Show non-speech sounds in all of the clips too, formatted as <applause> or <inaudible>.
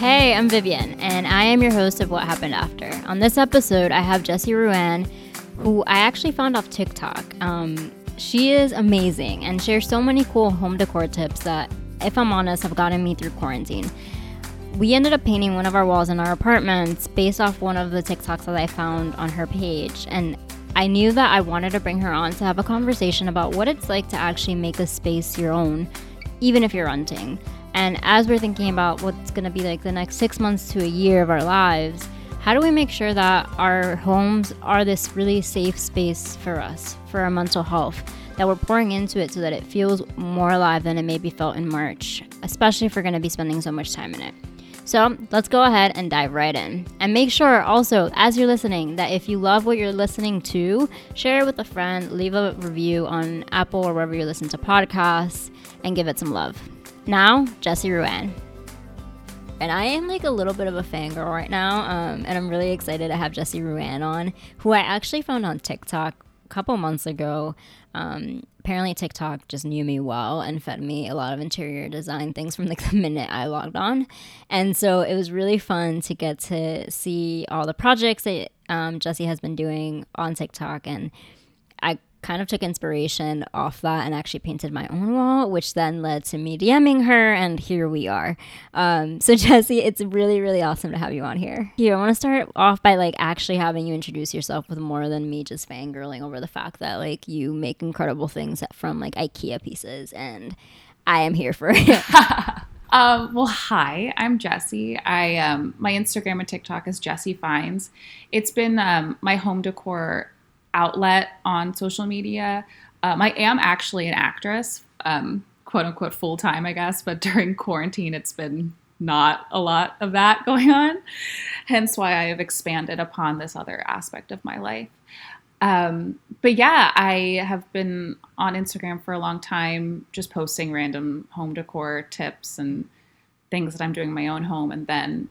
Hey, I'm Vivian, and I am your host of What Happened After. On this episode, I have Jessie Ruan, who I actually found off TikTok. Um, she is amazing and shares so many cool home decor tips that, if I'm honest, have gotten me through quarantine. We ended up painting one of our walls in our apartments based off one of the TikToks that I found on her page, and I knew that I wanted to bring her on to have a conversation about what it's like to actually make a space your own, even if you're renting. And as we're thinking about what's going to be like the next six months to a year of our lives, how do we make sure that our homes are this really safe space for us, for our mental health, that we're pouring into it so that it feels more alive than it maybe felt in March, especially if we're going to be spending so much time in it? So let's go ahead and dive right in. And make sure also, as you're listening, that if you love what you're listening to, share it with a friend, leave a review on Apple or wherever you listen to podcasts, and give it some love. Now, Jessie Ruan. And I am like a little bit of a fangirl right now, um, and I'm really excited to have Jessie Ruan on, who I actually found on TikTok a couple months ago. Um, apparently, TikTok just knew me well and fed me a lot of interior design things from like <laughs> the minute I logged on, and so it was really fun to get to see all the projects that um, Jessie has been doing on TikTok, and I kind of took inspiration off that and actually painted my own wall, which then led to me DMing her, and here we are. Um, <laughs> so, Jessie, it's really, really awesome to have you on here. Here, I want to start off by like actually having you introduce yourself with more than me just fangirling over the fact that like you make incredible things from like IKEA pieces, and I am here for it. <laughs> <laughs> Um, well, hi, I'm Jessie. I um, my Instagram and TikTok is Jessie Finds. It's been um, my home decor outlet on social media. Um, I am actually an actress, um, quote unquote, full time, I guess, but <laughs> during quarantine, it's been not a lot of that <laughs> going on. Hence why I have expanded upon this other aspect of my life. Um, but yeah, I have been on Instagram for a long time, just posting random home decor tips and things that I'm doing in my own home. And then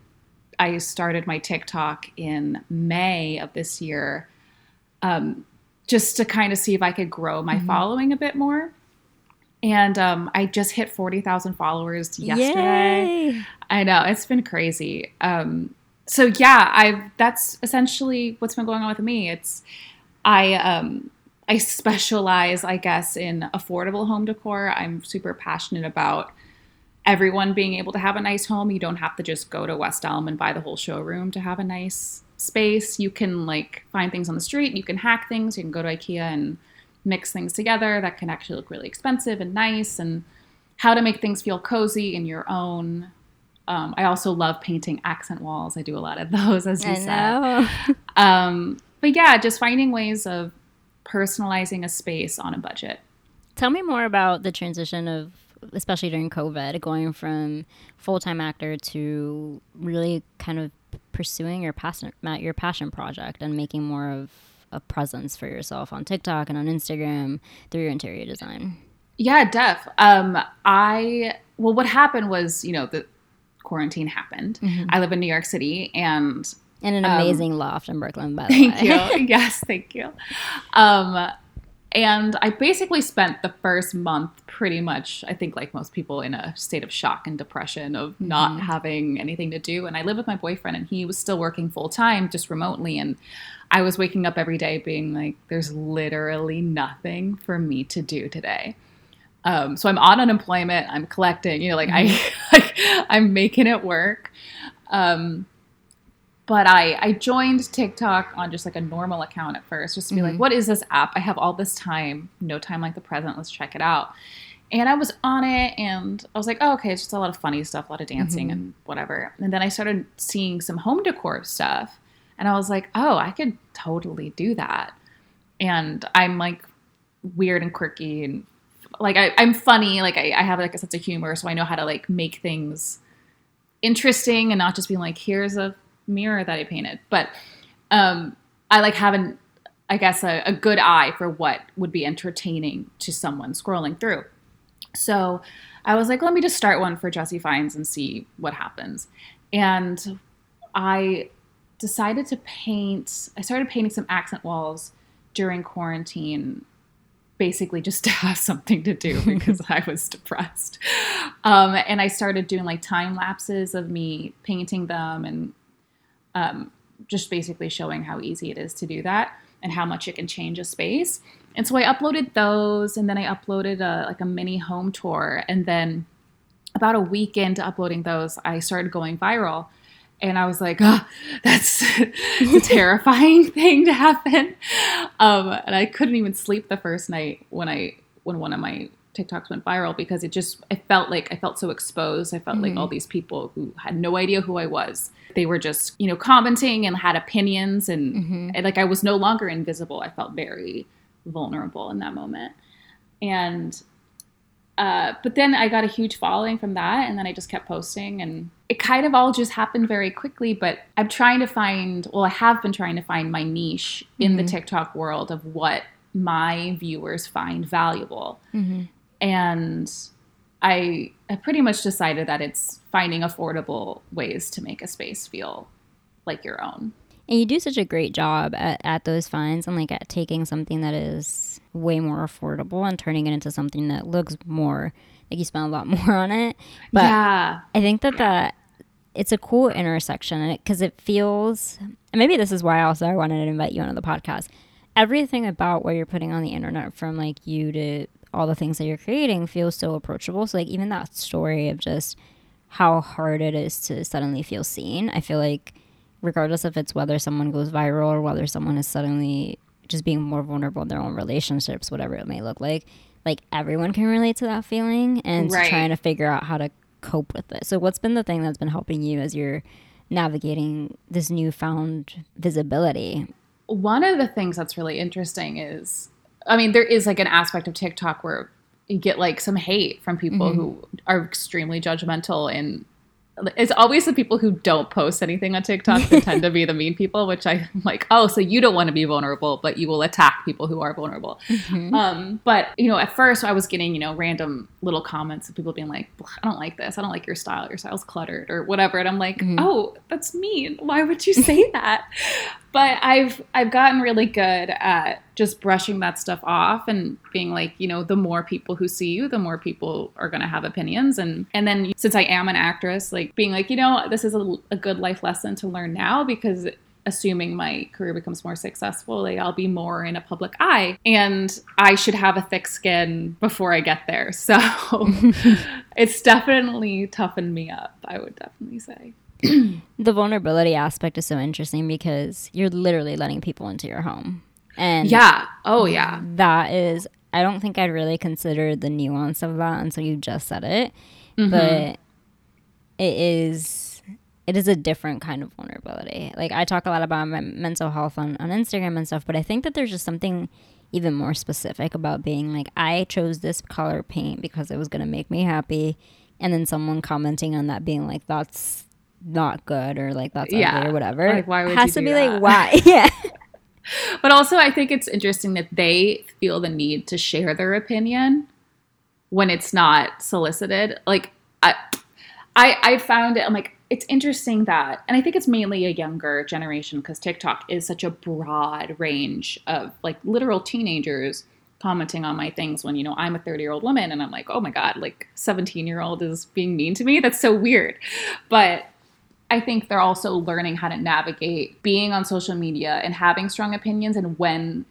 I started my TikTok in May of this year um, just to kind of see if I could grow my mm-hmm. following a bit more. And um, I just hit 40,000 followers yesterday. Yay. I know, it's been crazy. Um, so yeah, I that's essentially what's been going on with me. It's I um I specialize, I guess, in affordable home decor. I'm super passionate about everyone being able to have a nice home. You don't have to just go to West Elm and buy the whole showroom to have a nice space. You can like find things on the street, you can hack things, you can go to IKEA and mix things together that can actually look really expensive and nice and how to make things feel cozy in your own. Um, I also love painting accent walls. I do a lot of <laughs> those, as you I said. <laughs> um, but yeah, just finding ways of personalizing a space on a budget. Tell me more about the transition of, especially during COVID, going from full time actor to really kind of pursuing your passion your passion project and making more of a presence for yourself on TikTok and on Instagram through your interior design? Yeah, def. Um, I well, what happened was, you know, the quarantine happened. Mm-hmm. I live in New York City, and in an um, amazing um, loft in Brooklyn. By the thank way, you. <laughs> yes, thank you. Um, and I basically spent the first month pretty much, I think, like most people, in a state of shock and depression of mm-hmm. not having anything to do. And I live with my boyfriend, and he was still working full time, just remotely. And I was waking up every day being like, there's literally nothing for me to do today. Um, so I'm on unemployment. I'm collecting, you know, like mm-hmm. I, <laughs> like, I'm making it work. Um, but I I joined TikTok on just like a normal account at first, just to be mm-hmm. like, what is this app? I have all this time, no time like the present. Let's check it out. And I was on it, and I was like, oh, okay, it's just a lot of funny stuff, a lot of dancing mm-hmm. and whatever. And then I started seeing some home decor stuff, and I was like, oh, I could totally do that. And I'm like weird and quirky and like I, am funny, like I, I have like a sense of humor, so I know how to like make things interesting and not just being like, here's a mirror that I painted. But um, I like having, I guess, a, a good eye for what would be entertaining to someone scrolling through. So I was like, let me just start one for Jessie Finds and see what happens. And I decided to paint, I started painting some accent walls during quarantine basically just <laughs> to have something to do because I was depressed. Um, and I started doing like time lapses of me painting them and um, just basically showing how easy it is to do that and how much it can change a space. And so I uploaded those, and then I uploaded a, like a mini home tour, and then about a week into uploading those, I started going viral. And I was like, oh, that's <laughs> a terrifying <laughs> thing to happen. Um, and I couldn't even sleep the first night when I when one of my TikToks went viral because it just I felt like I felt so exposed. I felt mm-hmm. like all these people who had no idea who I was. They were just, you know, commenting and had opinions and, mm-hmm. and like I was no longer invisible. I felt very vulnerable in that moment. And uh, but then I got a huge following from that, and then I just kept posting, and it kind of all just happened very quickly. But I'm trying to find, well, I have been trying to find my niche in mm-hmm. the TikTok world of what my viewers find valuable, mm-hmm. And I, I pretty much decided that it's finding affordable ways to make a space feel like your own. And you do such a great job at, at those finds and like at taking something that is way more affordable and turning it into something that looks more like you spend a lot <laughs> more on it. But yeah. I think that that it's a cool intersection because it, it feels and maybe this is why also I wanted to invite you onto the podcast. Everything about what you're putting on the internet from like you to all the things that you're creating feels so approachable. So like even that story of just how hard it is to suddenly feel seen. I feel like regardless if it's whether someone goes viral or whether someone is suddenly just being more vulnerable in their own relationships, whatever it may look like, like everyone can relate to that feeling and right. trying to figure out how to cope with it. So, what's been the thing that's been helping you as you're navigating this newfound visibility? One of the things that's really interesting is, I mean, there is like an aspect of TikTok where you get like some hate from people mm-hmm. who are extremely judgmental and it's always the people who don't post anything on TikTok that tend to be the mean people, which I'm like, oh, so you don't want to be vulnerable, but you will attack people who are vulnerable. Mm-hmm. Um, but you know, at first I was getting you know random little comments of people being like, I don't like this, I don't like your style, your style's cluttered or whatever, and I'm like, mm-hmm. oh, that's mean. Why would you say <laughs> that? But I've I've gotten really good at just brushing that stuff off and being like, you know, the more people who see you, the more people are going to have opinions and and then since I am an actress, like being like, you know, this is a, a good life lesson to learn now because assuming my career becomes more successful, like I'll be more in a public eye and I should have a thick skin before I get there. <laughs> So <laughs> it's definitely toughened me up, I would definitely say. <clears throat> the vulnerability aspect is so interesting because you're literally letting people into your home. And yeah. Oh, yeah. That is, I don't think I'd really consider the nuance of that until you just said it. Mm-hmm. But it is, it is a different kind of vulnerability. Like I talk a lot about my mental health on, on Instagram and stuff, but I think that there's just something even more specific about being like, I chose this color paint because it was going to make me happy. And then someone commenting on that being like, that's not good or like that's yeah. ugly or whatever. Like why would has to be that? like why? <laughs> yeah. <laughs> But also I think it's interesting that they feel the need to share their opinion when it's not solicited. Like I I I found it I'm like it's interesting that and I think it's mainly a younger generation because TikTok is such a broad range of like literal teenagers commenting on my things when you know I'm a 30 year old woman and I'm like oh my god like 17 year old is being mean to me that's so weird but I think they're also learning how to navigate being on social media and having strong opinions and when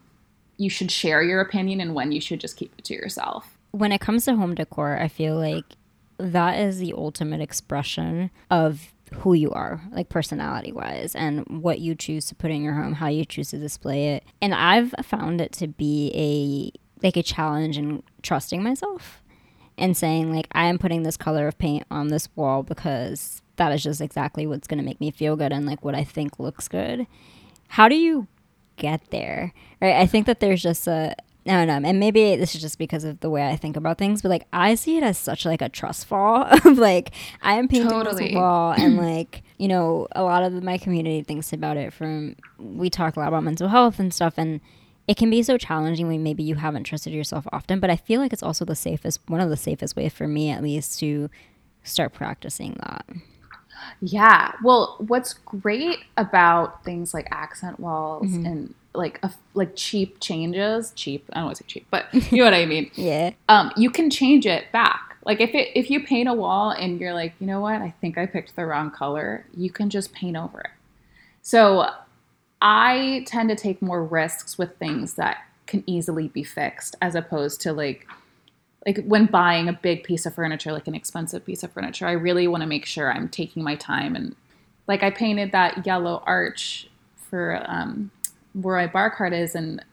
you should share your opinion and when you should just keep it to yourself. When it comes to home decor, I feel like that is the ultimate expression of who you are, like personality wise, and what you choose to put in your home, how you choose to display it. And I've found it to be a like a challenge in trusting myself and saying like I am putting this color of paint on this wall because that is just exactly what's going to make me feel good and like what I think looks good. How do you get there? Right? I think that there's just a I don't know, and maybe this is just because of the way I think about things, but like I see it as such like a trust fall <laughs> of like I am painting totally. this wall, <clears throat> and like you know a lot of my community thinks about it from we talk a lot about mental health and stuff, and it can be so challenging when maybe you haven't trusted yourself often. But I feel like it's also the safest, one of the safest ways for me at least to start practicing that. Yeah. Well, what's great about things like accent walls mm-hmm. and like a, like cheap changes, cheap. I don't want to say cheap, but <laughs> you know what I mean. <laughs> Yeah. Um, you can change it back. Like if it if you paint a wall and you're like, you know what, I think I picked the wrong color, you can just paint over it. So I tend to take more risks with things that can easily be fixed as opposed to like like when buying a big piece of furniture like an expensive piece of furniture i really want to make sure i'm taking my time and like i painted that yellow arch for um, where my bar cart is and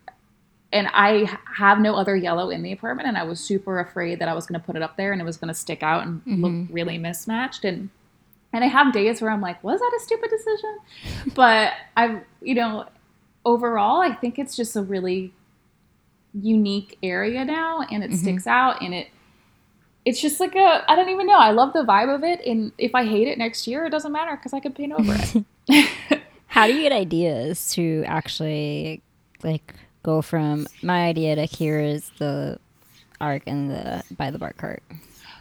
and i have no other yellow in the apartment and i was super afraid that i was going to put it up there and it was going to stick out and look really mismatched. And and i have days where i'm like was that a stupid decision? <laughs> But i've you know overall i think it's just a really unique area now and it sticks out and it it's just like a I don't even know. I love the vibe of it and if I hate it next year it doesn't matter cuz I can paint over it. <laughs> How do you get ideas to actually like go from my idea to here is the arc and the by the bar cart?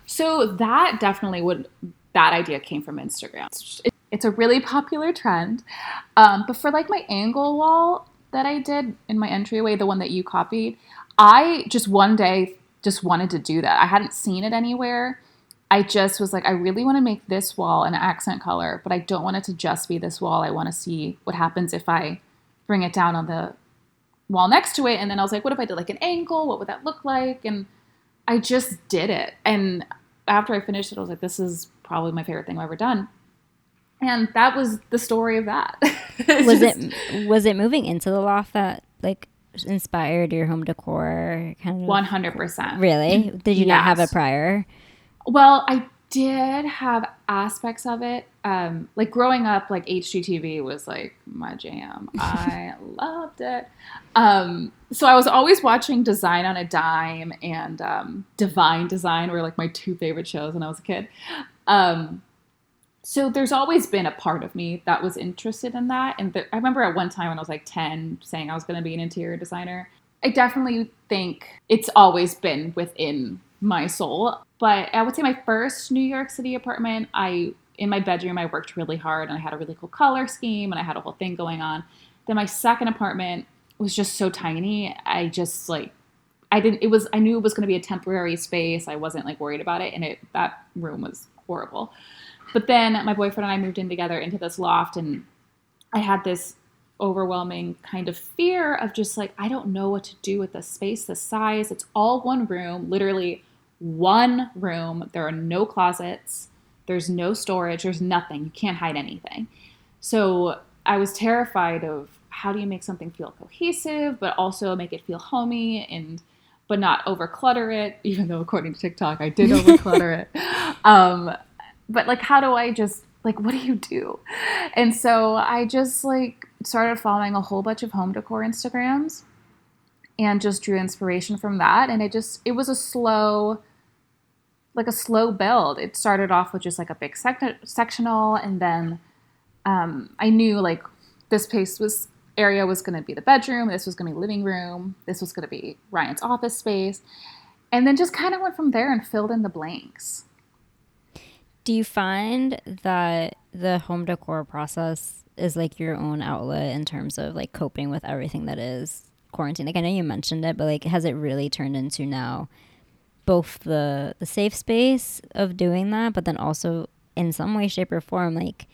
so that definitely would that idea came from Instagram. It's, it's a really popular trend. Um, but for like my angle wall that I did in my entryway, the one that you copied, I just one day just wanted to do that. I hadn't seen it anywhere. I just was like, I really want to make this wall an accent color, but I don't want it to just be this wall. I want to see what happens if I bring it down on the wall next to it. And then I was like, what if I did like an angle? What would that look like? And I just did it. And after I finished it, I was like, this is probably my favorite thing I've ever done. And that was the story of that. <laughs> Was just- it was it moving into the loft that like inspired your home decor kind of 100%. Really? Did you not have Yes. a prior? Well, I did have aspects of it. Um, like growing up, like HGTV was like my jam. <laughs> I loved it. Um, so I was always watching Design on a Dime and um, Divine Design were like my two favorite shows when I was a kid. So there's always been a part of me that was interested in that. And th- I remember at one time when I was like 10 saying I was going to be an interior designer. I definitely think it's always been within my soul. But I would say my first New York City apartment, I in my bedroom I worked really hard and I had a really cool color scheme and I had a whole thing going on. Then my second apartment was just so tiny. I just like I didn't it was I knew it was going to be a temporary space. I wasn't like worried about it and it that room was horrible. But then my boyfriend and I moved in together into this loft and I had this overwhelming kind of fear of just like I don't know what to do with this space, the size. It's all one room, literally one room. There are no closets. There's no storage. There's nothing. You can't hide anything. So I was terrified of how do you make something feel cohesive, but also make it feel homey and but not overclutter it. Even though according to TikTok, I did overclutter it. <laughs> Um, but like, how do I just like what do you do? And so I just like started following a whole bunch of home decor Instagrams and just drew inspiration from that. And it just it was a slow like a slow build. It started off with just like a big sec- sectional, and then um, I knew like this place was area was going to be the bedroom, this was going to be living room, this was going to be Ryan's office space, and then just kind of went from there and filled in the blanks. Do you find that the home decor process is like your own outlet in terms of like coping with everything that is quarantine? Like I know you mentioned it, but like has it really turned into now both the the safe space of doing that, but then also in some way, shape, or form, like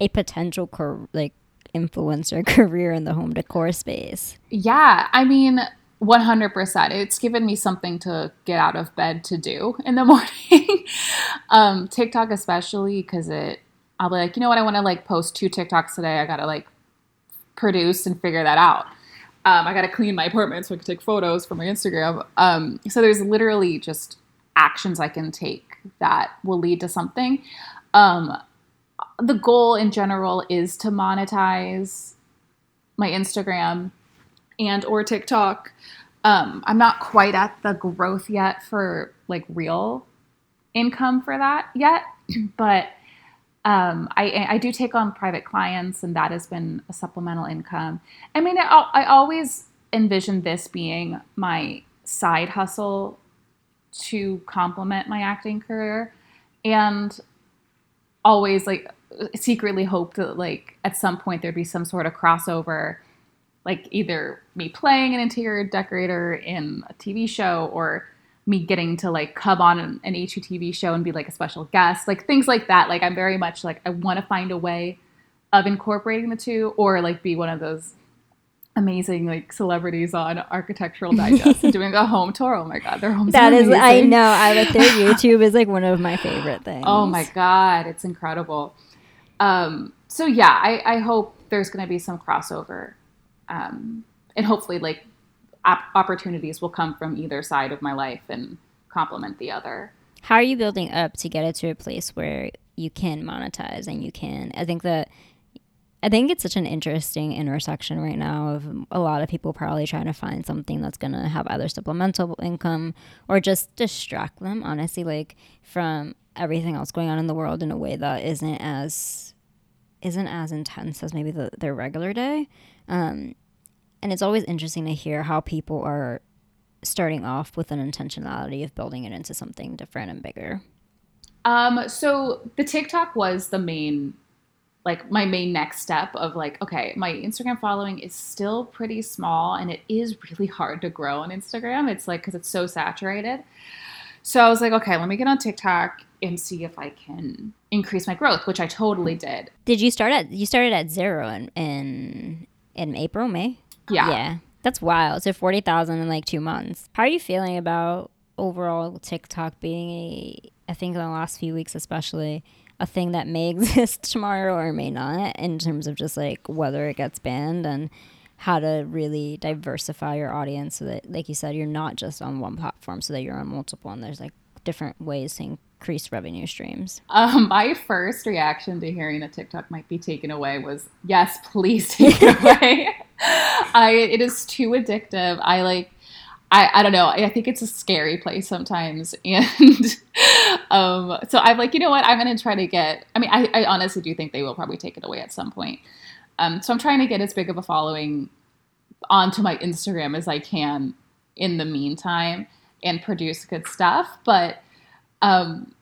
a potential car- like influencer <laughs> career in the home decor space? Yeah, I mean, 100%. It's given me something to get out of bed to do in the <laughs> morning. um, TikTok, especially, because it, I'll be like, you know what, I want to like post two TikToks today. I got to like produce and figure that out. Um, I got to clean my apartment so I can take photos for my Instagram. Um, so there's literally just actions I can take that will lead to something. Um, the goal in general is to monetize my Instagram and or TikTok. Um, I'm not quite at the growth yet for like real income for that yet, <clears throat> but um, I, I do take on private clients, and that has been a supplemental income. I mean, I, I always envisioned this being my side hustle to complement my acting career, and always like secretly hoped that like at some point there'd be some sort of crossover like either me playing an interior decorator in a TV show or me getting to like come on an, an HGTV show and be like a special guest, like things like that. Like I'm very much like I want to find a way of incorporating the two, or like be one of those amazing like celebrities on Architectural Digest and doing a <laughs> home tour. Oh my god, their homes. That is, amazing. That is i know. I like their <laughs> YouTube is like one of my favorite things. Oh my god, it's incredible. Um, so yeah, I, I hope there's going to be some crossover, um, and hopefully like op- opportunities will come from either side of my life and complement the other. How are you building up to get it to a place where you can monetize and you can? I think that I think it's such an interesting intersection right now of a lot of people probably trying to find something that's going to have either supplemental income or just distract them, honestly, like from everything else going on in the world in a way that isn't as isn't as intense as maybe the, their regular day. Um, and it's always interesting to hear how people are starting off with an intentionality of building it into something different and bigger. Um, so the TikTok was the main like my main next step of like okay my instagram following is still pretty small and it is really hard to grow on instagram it's like because it's so saturated so i was like okay let me get on tiktok and see if i can increase my growth which i totally mm. did Did you start at you started at zero in in, in April, May? yeah Yeah. That's wild. So forty thousand in like two months. How are you feeling about overall TikTok being a I think in the last few weeks especially a thing that may <laughs> exist tomorrow or may not in terms of just like whether it gets banned and how to really diversify your audience so that like you said you're not just on one platform so that you're on multiple and there's like different ways to increase revenue streams. um, my first reaction to hearing that tiktok might be taken away was yes please take it <laughs> away i it is too addictive i like I, I don't know. I think it's a scary place sometimes. <laughs> And um, so I'm like, you know what? I'm going to try to get, I mean, I, I honestly do think they will probably take it away at some point. Um, so I'm trying to get as big of a following onto my Instagram as I can in the meantime and produce good stuff. But um,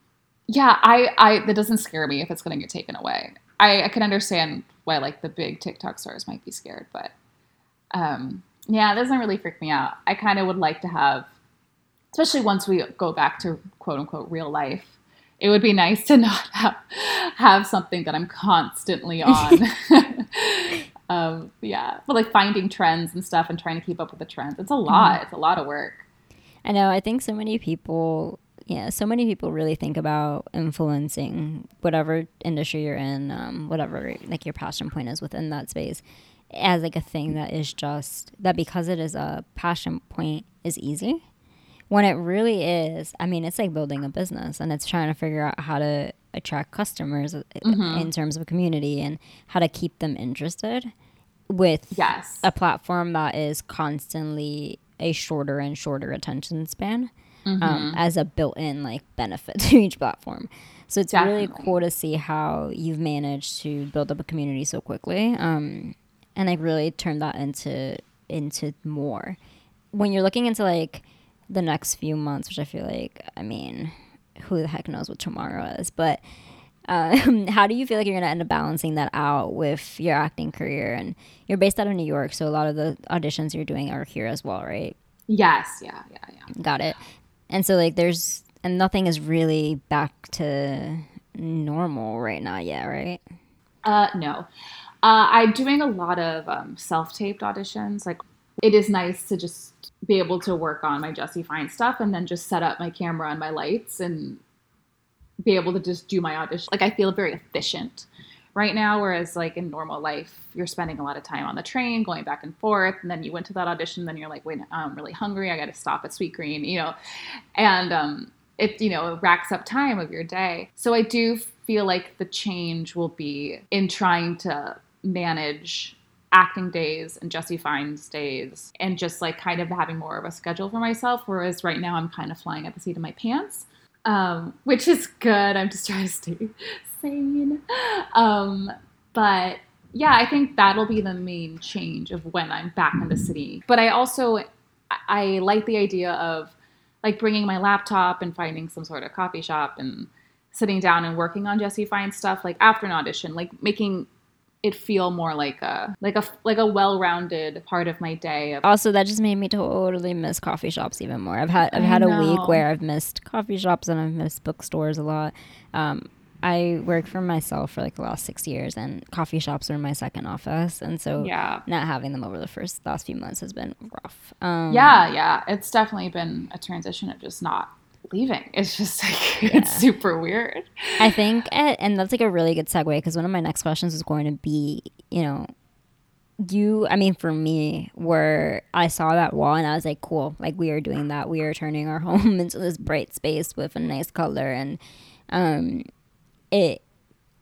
yeah, I, I, that doesn't scare me if it's going to get taken away. I, I can understand why like the big TikTok stars might be scared, but um, yeah, it doesn't really freak me out. I kind of would like to have, especially once we go back to quote unquote real life. It would be nice to <laughs> not have have something that I'm constantly <laughs> on. <laughs> um, yeah, but like finding trends and stuff and trying to keep up with the trends. It's a lot. It's a lot of work. I know. I think so many people, yeah, so many people really think about influencing whatever industry you're in, um, whatever like your passion point is within that space, as like a thing that is just that because it is a passion point is easy. When it really is, I mean, it's like building a business, and it's trying to figure out how to attract customers uh, in terms of community and how to keep them interested with Yes. a platform that is constantly a shorter and shorter attention span um, as a built-in like benefit <laughs> to each platform. So it's really cool to see how you've managed to build up a community so quickly um, and like really turn that into into more. When you're looking into like the next few months which i feel like i mean who the heck knows what tomorrow is but um, <laughs> how do you feel like you're going to end up balancing that out with your acting career? And you're based out of New York, so a lot of the auditions you're doing are here as well, right? Yes. Yeah. Yeah. Yeah. Got it. And so, like, there's, and nothing is really back to normal right now yet, right? Uh, no. Uh, I'm doing a lot of um, self-taped auditions. Like, it is nice to just be able to work on my Jessie Finds stuff and then just set up my camera and my lights and be able to just do my audition. Like, I feel very efficient right now, whereas like in normal life, you're spending a lot of time on the train, going back and forth, and then you went to that audition, then you're like, wait, I'm really hungry. I got to stop at Sweetgreen, you know, and um, it you know racks up time of your day. So I do feel like the change will be in trying to manage acting days and Jessie Finds days and just like kind of having more of a schedule for myself. Whereas right now I'm kind of flying at the seat of my pants, um, which is good. I'm just trying to stay sane. Um, but yeah, I think that'll be the main change of when I'm back in the city. But I also I- I like the idea of like bringing my laptop and finding some sort of coffee shop and sitting down and working on Jesse Fine stuff like after an audition, like making it feel more like a like a like a well-rounded part of my day. Also, that just made me totally miss coffee shops even more. I've had I've had a week where I've missed coffee shops and I've missed bookstores a lot. Um, I worked for myself for like the last six years, and coffee shops are my second office, and so yeah, not having them over the first last few months has been rough. Um, yeah, yeah, it's definitely been a transition of just not leaving. It's just like <laughs> yeah. it's super weird. I think, eh, and that's like a really good segue because one of my next questions is going to be, you know, you. I mean, for me, where I saw that wall and I was like, cool, like we are doing that. We are turning our <laughs> home into this bright space with a nice color, and um, it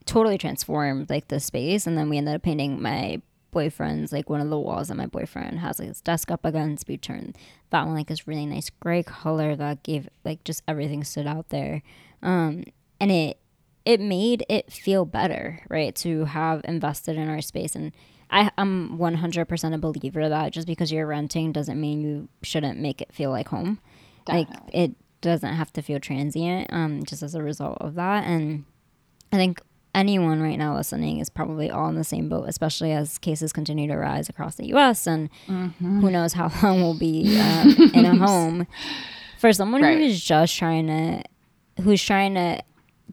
totally transformed like the space. And then we ended up painting my boyfriend's like one of the walls that my boyfriend has like his desk up against we turned that one like this really nice gray color that gave like just everything stood out there um and it it made it feel better right to have invested in our space and I, I'm 100% a believer that just because you're renting doesn't mean you shouldn't make it feel like home. Definitely. Like it doesn't have to feel transient um, just as a result of that. And I think anyone right now listening is probably all in the same boat, especially as cases continue to rise across the U.S. and mm-hmm. who knows how long we'll be <laughs> um, in a home. For someone right. who's just trying to, who's trying to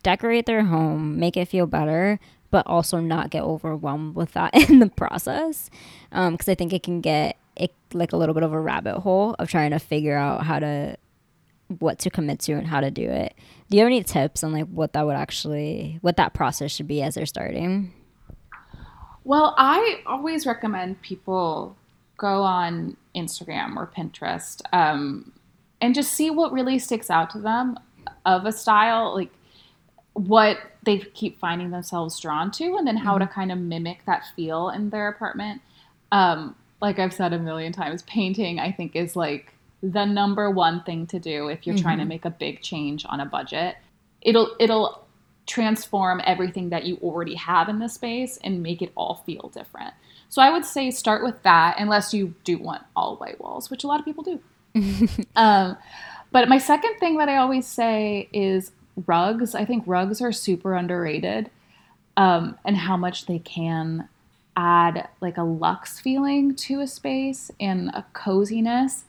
decorate their home, make it feel better, but also not get overwhelmed with that <laughs> in the process, because um, I think it can get it like a little bit of a rabbit hole of trying to figure out how to what to commit to and how to do it. Do you have any tips on like what that would actually what that process should be as they're starting? Well, I always recommend people go on Instagram or Pinterest um, and just see what really sticks out to them of a style, like what they keep finding themselves drawn to, and then how mm-hmm. to kind of mimic that feel in their apartment. Um, like I've said a million times, painting I think is like the number one thing to do if you're mm-hmm. trying to mm-hmm. make a big change on a budget. It'll it'll transform everything that you already have in the space and make it all feel different. So I would say start with that unless you do want all white walls, which a lot of people do. <laughs> um, but my second thing that I always say is rugs. I think rugs are super underrated um, and how much they can add like a luxe feeling to a space and a coziness.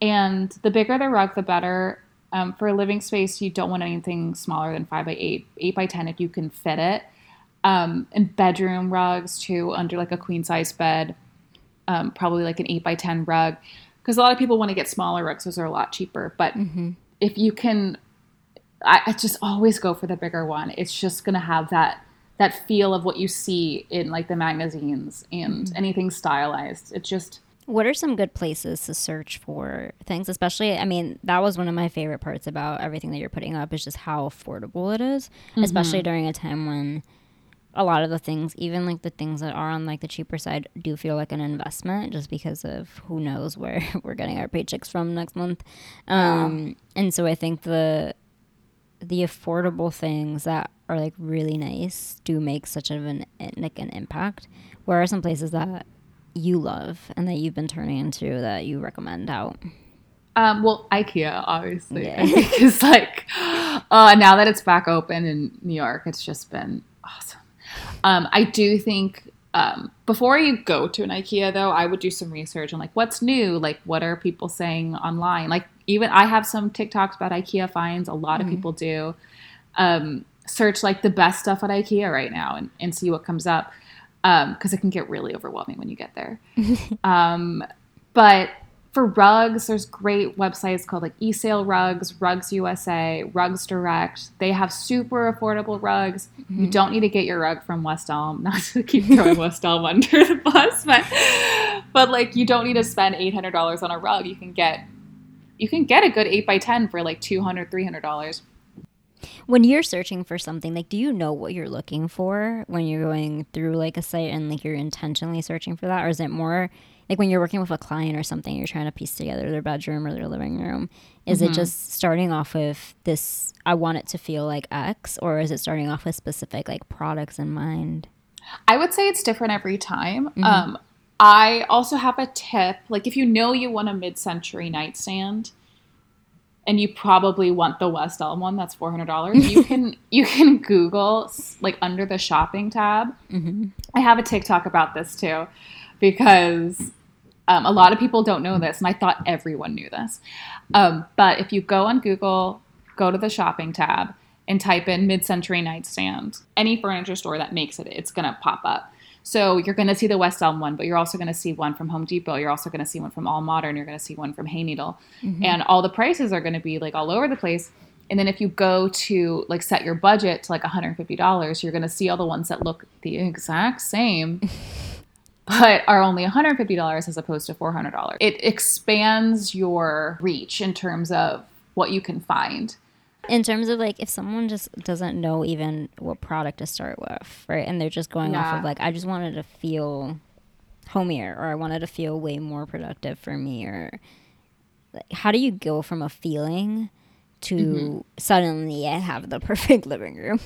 And the bigger the rug, the better. Um, for a living space, you don't want anything smaller than five by eight, eight by ten if you can fit it. Um, and bedroom rugs too, under like a queen size bed, um, probably like an eight by ten rug, because a lot of people want to get smaller rugs; those are a lot cheaper. But mm-hmm. if you can, I, I just always go for the bigger one. It's just gonna have that that feel of what you see in like the magazines and mm-hmm. anything stylized. It just what are some good places to search for things? Especially, I mean, that was one of my favorite parts about everything that you're putting up is just how affordable it is, mm-hmm. especially during a time when a lot of the things, even like the things that are on like the cheaper side, do feel like an investment just because of who knows where <laughs> we're getting our paychecks from next month. Um, And so I think the the affordable things that are like really nice do make such of an like an impact. Where are some places that you love and that you've been turning into that you recommend out? Um, well, IKEA obviously yeah. is like uh, now that it's back open in New York, it's just been awesome. Um, I do think um, before you go to an IKEA though, I would do some research on like what's new, like what are people saying online. Like even I have some TikToks about IKEA finds. A lot mm-hmm. of people do. Um, search like the best stuff at IKEA right now and, and see what comes up because um, it can get really overwhelming when you get there. <laughs> um, but for rugs, there's great websites called like eSale Rugs, Rugs USA, Rugs Direct. They have super affordable rugs. Mm-hmm. You don't need to get your rug from West Elm. <laughs> Not to keep throwing West Elm <laughs> under the bus, but but like you don't need to spend eight hundred dollars on a rug. You can get you can get a good eight by ten for like 200 300 dollars when you're searching for something like do you know what you're looking for when you're going through like a site and like you're intentionally searching for that or is it more like when you're working with a client or something you're trying to piece together their bedroom or their living room is mm-hmm. it just starting off with this i want it to feel like x or is it starting off with specific like products in mind i would say it's different every time mm-hmm. um, i also have a tip like if you know you want a mid-century nightstand and you probably want the West Elm one that's $400 you <laughs> can you can google like under the shopping tab Mm-hmm. I have a TikTok about this too, because um, a lot of people don't know this, and I thought everyone knew this. Um, but if you go on Google, go to the shopping tab, and type in mid-century nightstand, any furniture store that makes it, it's gonna pop up. So you're gonna see the West Elm one, but you're also gonna see one from Home Depot. You're also gonna see one from AllModern. You're gonna see one from Hayneedle, mm-hmm. and all the prices are gonna be like all over the place. And then if you go to like set your budget to like $150, you're going to see all the ones that look the exact same <laughs> but are only $150 as opposed to $400. It expands your reach in terms of what you can find. In terms of like, if someone just doesn't know even what product to start with, right, and they're just going off of like, I just wanted to feel homier, or I wanted to feel way more productive for me, or like, how do you go from a feeling to Mm-hmm. suddenly I have the <laughs> perfect living room?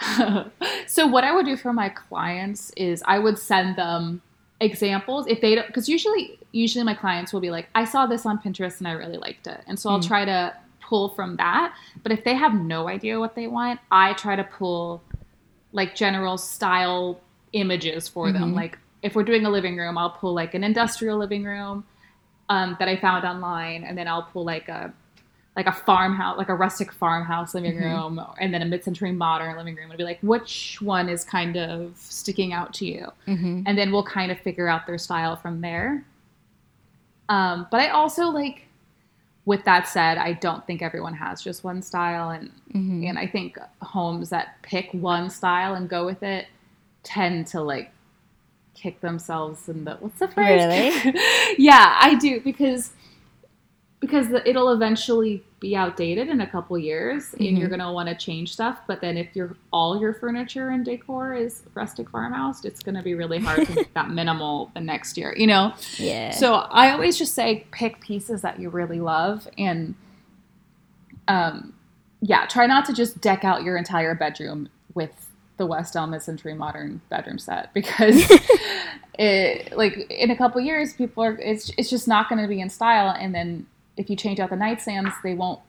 <laughs> So what I would do for my clients is I would send them examples if they don't because usually usually my clients will be like I saw this on Pinterest and I really liked it. And so I'll try to pull from that. But if they have no idea what they want, I try to pull like general style images for them. Like if we're doing a living room, I'll pull like an industrial living room um, that I found online, and then I'll pull like a like a farmhouse, like a rustic farmhouse living room, and then a mid-century modern living room, and be like, which one is kind of sticking out to you? Mm-hmm. And then we'll kind of figure out their style from there. Um, but I also like, with that said, I don't think everyone has just one style, and Mm-hmm. and I think homes that pick one style and go with it tend to like kick themselves in the what's the phrase? Really? <laughs> yeah, I do because because the, it'll eventually be outdated in a couple years, and you're gonna want to change stuff. But then if your all your furniture and decor is rustic farmhouse, it's gonna be really hard to make <laughs> that minimal the next year. You know. Yeah. So I always just say pick pieces that you really love and um yeah, try not to just deck out your entire bedroom with the West Elm mid-century modern bedroom set <laughs> because <laughs> it like in a couple years people are it's it's just not going to be in style and then if you change out the nightstands they won't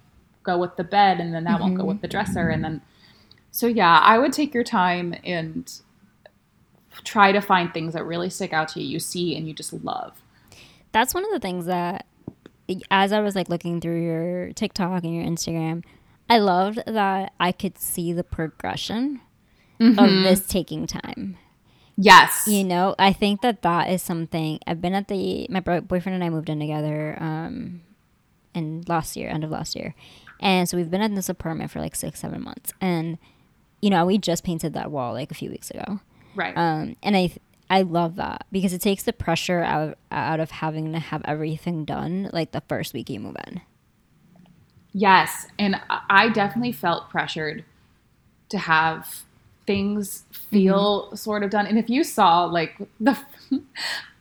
go with the bed and then that won't go with the dresser and then so yeah, I would take your time and try to find things that really stick out to you, you see and you just love. that's one of the things that as i was like looking through your tiktok and your instagram i loved that i could see the progression of this taking time Yes. you know i think that that is something i've been at the my boyfriend and i moved in together um in last year end of last year and so we've been in this apartment for like six seven months and you know we just painted that wall like a few weeks ago right. um, and I I love that because it takes the pressure out out of having to have everything done like the first week you move in. Yes, and I- I definitely felt pressured to have things feel sort of done. And if you saw like the <laughs>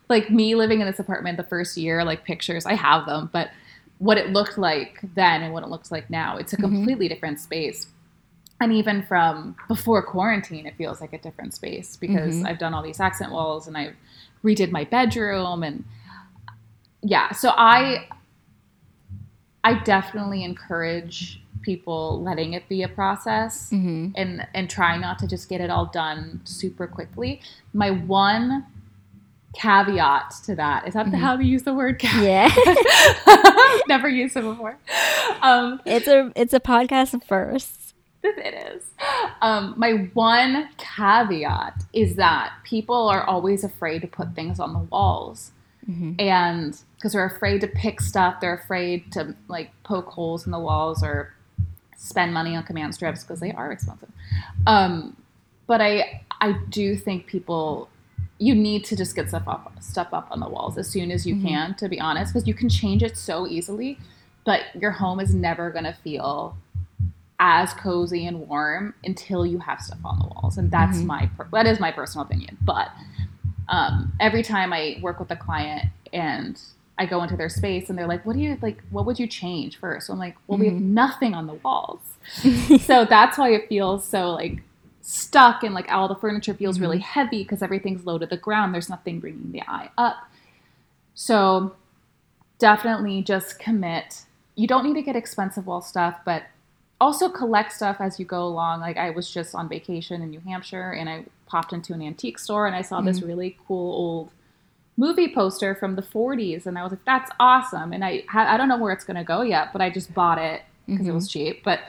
like me living in this apartment the first year, like pictures, I have them, but what it looked like then and what it looks like now, it's a completely different space. And even from before quarantine, it feels like a different space because I've done all these accent walls and I've redid my bedroom and yeah, so I I definitely encourage people letting it be a process Mm-hmm. and and try not to just get it all done super quickly. My one caveat to that is that how to use the word caveat? Yeah, <laughs> Never used it before. Um, it's a it's a podcast first. it is. Um, my one caveat is that people are always afraid to put things on the walls. And because they're afraid to pick stuff, they're afraid to like poke holes in the walls or spend money on command strips because they are expensive. Um, but I I do think people you need to just get stuff up stuff up on the walls as soon as you mm-hmm. can to be honest because you can change it so easily but your home is never going to feel as cozy and warm until you have stuff on the walls and that's mm-hmm. my per- that is my personal opinion but um, every time i work with a client and i go into their space and they're like what do you like what would you change first? So i'm like well we have mm-hmm. nothing on the walls. <laughs> So that's why it feels so like stuck and like all the furniture feels really heavy because everything's low to the ground there's nothing bringing the eye up so definitely just commit you don't need to get expensive wall stuff, but also collect stuff as you go along. Like I was just on vacation in New Hampshire and I popped into an antique store and I saw mm-hmm. this really cool old movie poster from the 40s and I was like that's awesome and I I don't know where it's going to go yet, but I just bought it because mm-hmm. it was cheap. But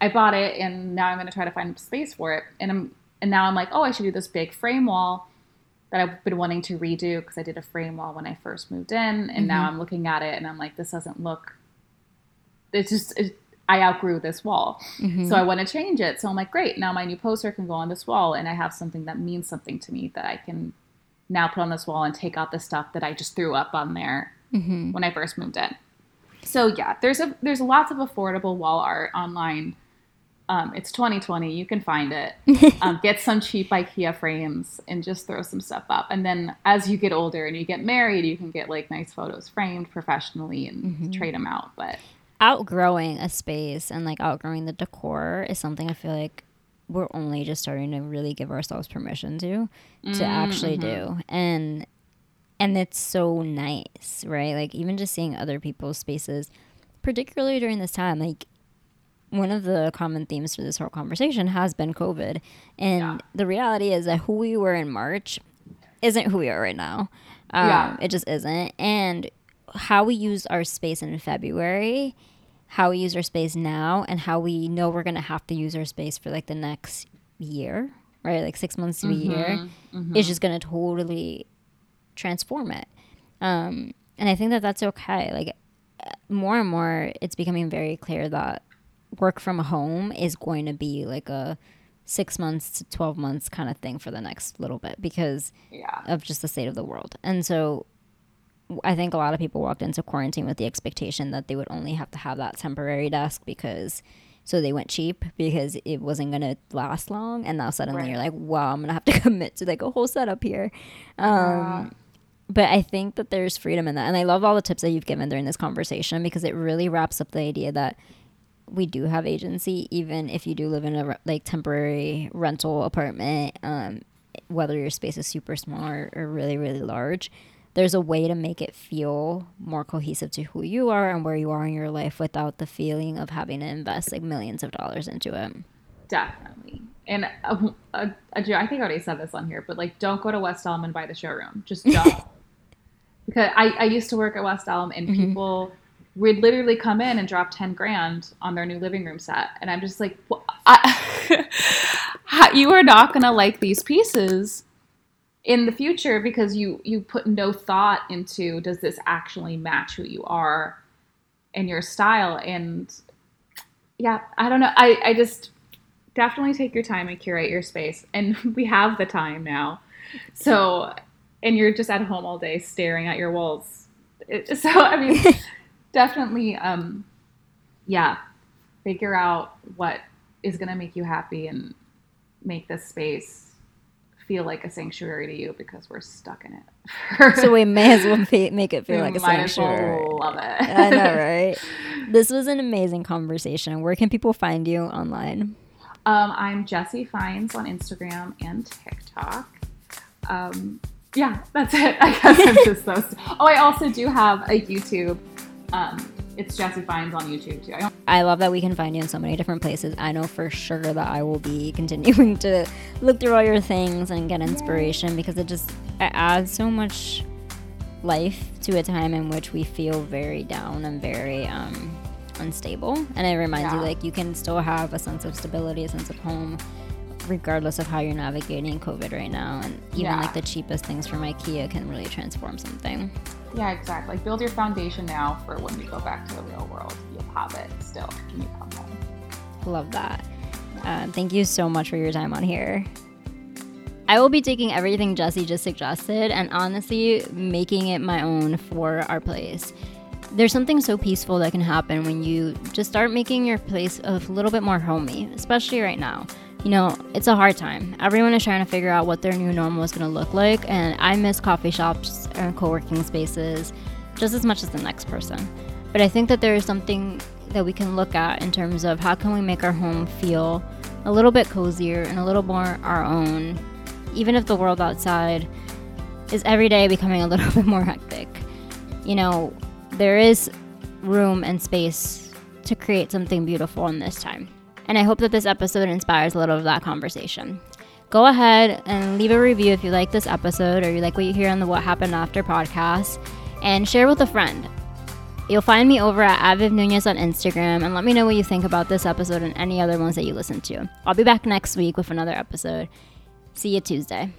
I bought it and now I'm going to try to find space for it. And I'm and now I'm like, "Oh, I should do this big frame wall." that I've been wanting to redo because I did a frame wall when I first moved in, and mm-hmm. now I'm looking at it and I'm like, this doesn't look. It's just it, I outgrew this wall. Mm-hmm. So I want to change it. So I'm like, great, now my new poster can go on this wall and I have something that means something to me that I can now put on this wall and take out the stuff that I just threw up on there mm-hmm. when I first moved in. So yeah, there's a there's lots of affordable wall art online. Um, it's 2020. You can find it. <laughs> Um, get some cheap IKEA frames and just throw some stuff up. And then as you get older and you get married, you can get like nice photos framed professionally and mm-hmm. trade them out. But outgrowing a space and like outgrowing the decor is something I feel like we're only just starting to really give ourselves permission to to mm-hmm. actually do mm-hmm. and and it's so nice right like even just seeing other people's spaces particularly during this time like one of the common themes for this whole conversation has been covid and yeah. the reality is that who we were in march isn't who we are right now um, yeah. it just isn't and how we use our space in February, how we use our space now, and how we know we're gonna have to use our space for like the next year, right? Like six months to mm-hmm, a year, mm-hmm. is just gonna totally transform it. Um, and I think that that's okay. Like more and more, it's becoming very clear that work from home is going to be like a six months to 12 months kind of thing for the next little bit because yeah. of just the state of the world. And so I think a lot of people walked into quarantine with the expectation that they would only have to have that temporary desk because so they went cheap because it wasn't going to last long and now suddenly right. you're like wow i'm going to have to <laughs> commit to like a whole setup here um, but i think that there's freedom in that and i love all the tips that you've given during this conversation because it really wraps up the idea that we do have agency even if you do live in a like temporary rental apartment um, whether your space is super small or, or really really large there's a way to make it feel more cohesive to who you are and where you are in your life without the feeling of having to invest like millions of dollars into it. Definitely. And uh, uh, I think I already said this on here, but like, don't go to West Elm and buy the showroom. Just don't. <laughs> because I, I used to work at West Elm and mm-hmm. people would literally come in and drop 10 grand on their new living room set. And I'm just like, well, <laughs> I, you are not going to like these pieces in the future because you you put no thought into does this actually match who you are and your style. And yeah i don't know. I i just definitely take your time and curate your space. And <laughs> we have the time now. So and you're just at home all day staring at your walls. It, so i mean <laughs> definitely um yeah figure out what is going to make you happy and make this space feel like a sanctuary to you because we're stuck in it. so we may as well <laughs> make it feel we like a sanctuary. Well love it. I know, <laughs> right? This was an amazing conversation. Where can people find you online? Um, I'm Jessie Finds on Instagram and TikTok. Um, yeah, that's it. <laughs> I guess I'm just those. Oh, I also do have a YouTube. Um, it's Jessie Finds on YouTube too. I, I, love that we can find you in so many different places. I know for sure that I will be <laughs> continuing to look through all your things and get inspiration Yay. because it just it adds so much life to a time in which we feel very down and very um, unstable. And it reminds yeah. you like you can still have a sense of stability, a sense of home regardless of how you're navigating COVID right now. And even yeah. like the cheapest things from IKEA can really transform something. Yeah, exactly. Like build your foundation now for when you go back to the real world. You'll have it still when you come home. Love that. Uh, thank you so much for your time on here. I will be taking everything Jessie just suggested and honestly making it my own for our place. There's something so peaceful that can happen when you just start making your place a little bit more homey, especially right now you know, it's a hard time. Everyone is trying to figure out what their new normal is going to look like, and I miss coffee shops and co working spaces just as much as the next person. But I think that there is something that we can look at in terms of how can we make our home feel a little bit cozier and a little more our own, even if the world outside is every day becoming a <laughs> little bit more hectic. You know, there is room and space to create something beautiful in this time. And I hope that this episode inspires a little of that conversation. Go ahead and leave a review if you like this episode or you like what you hear on the What Happened After podcast and share with a friend. You'll find me over at Aviv Nunez on Instagram and let me know what you think about this episode and any other ones that you listen to. I'll be back next week with another episode. See you Tuesday.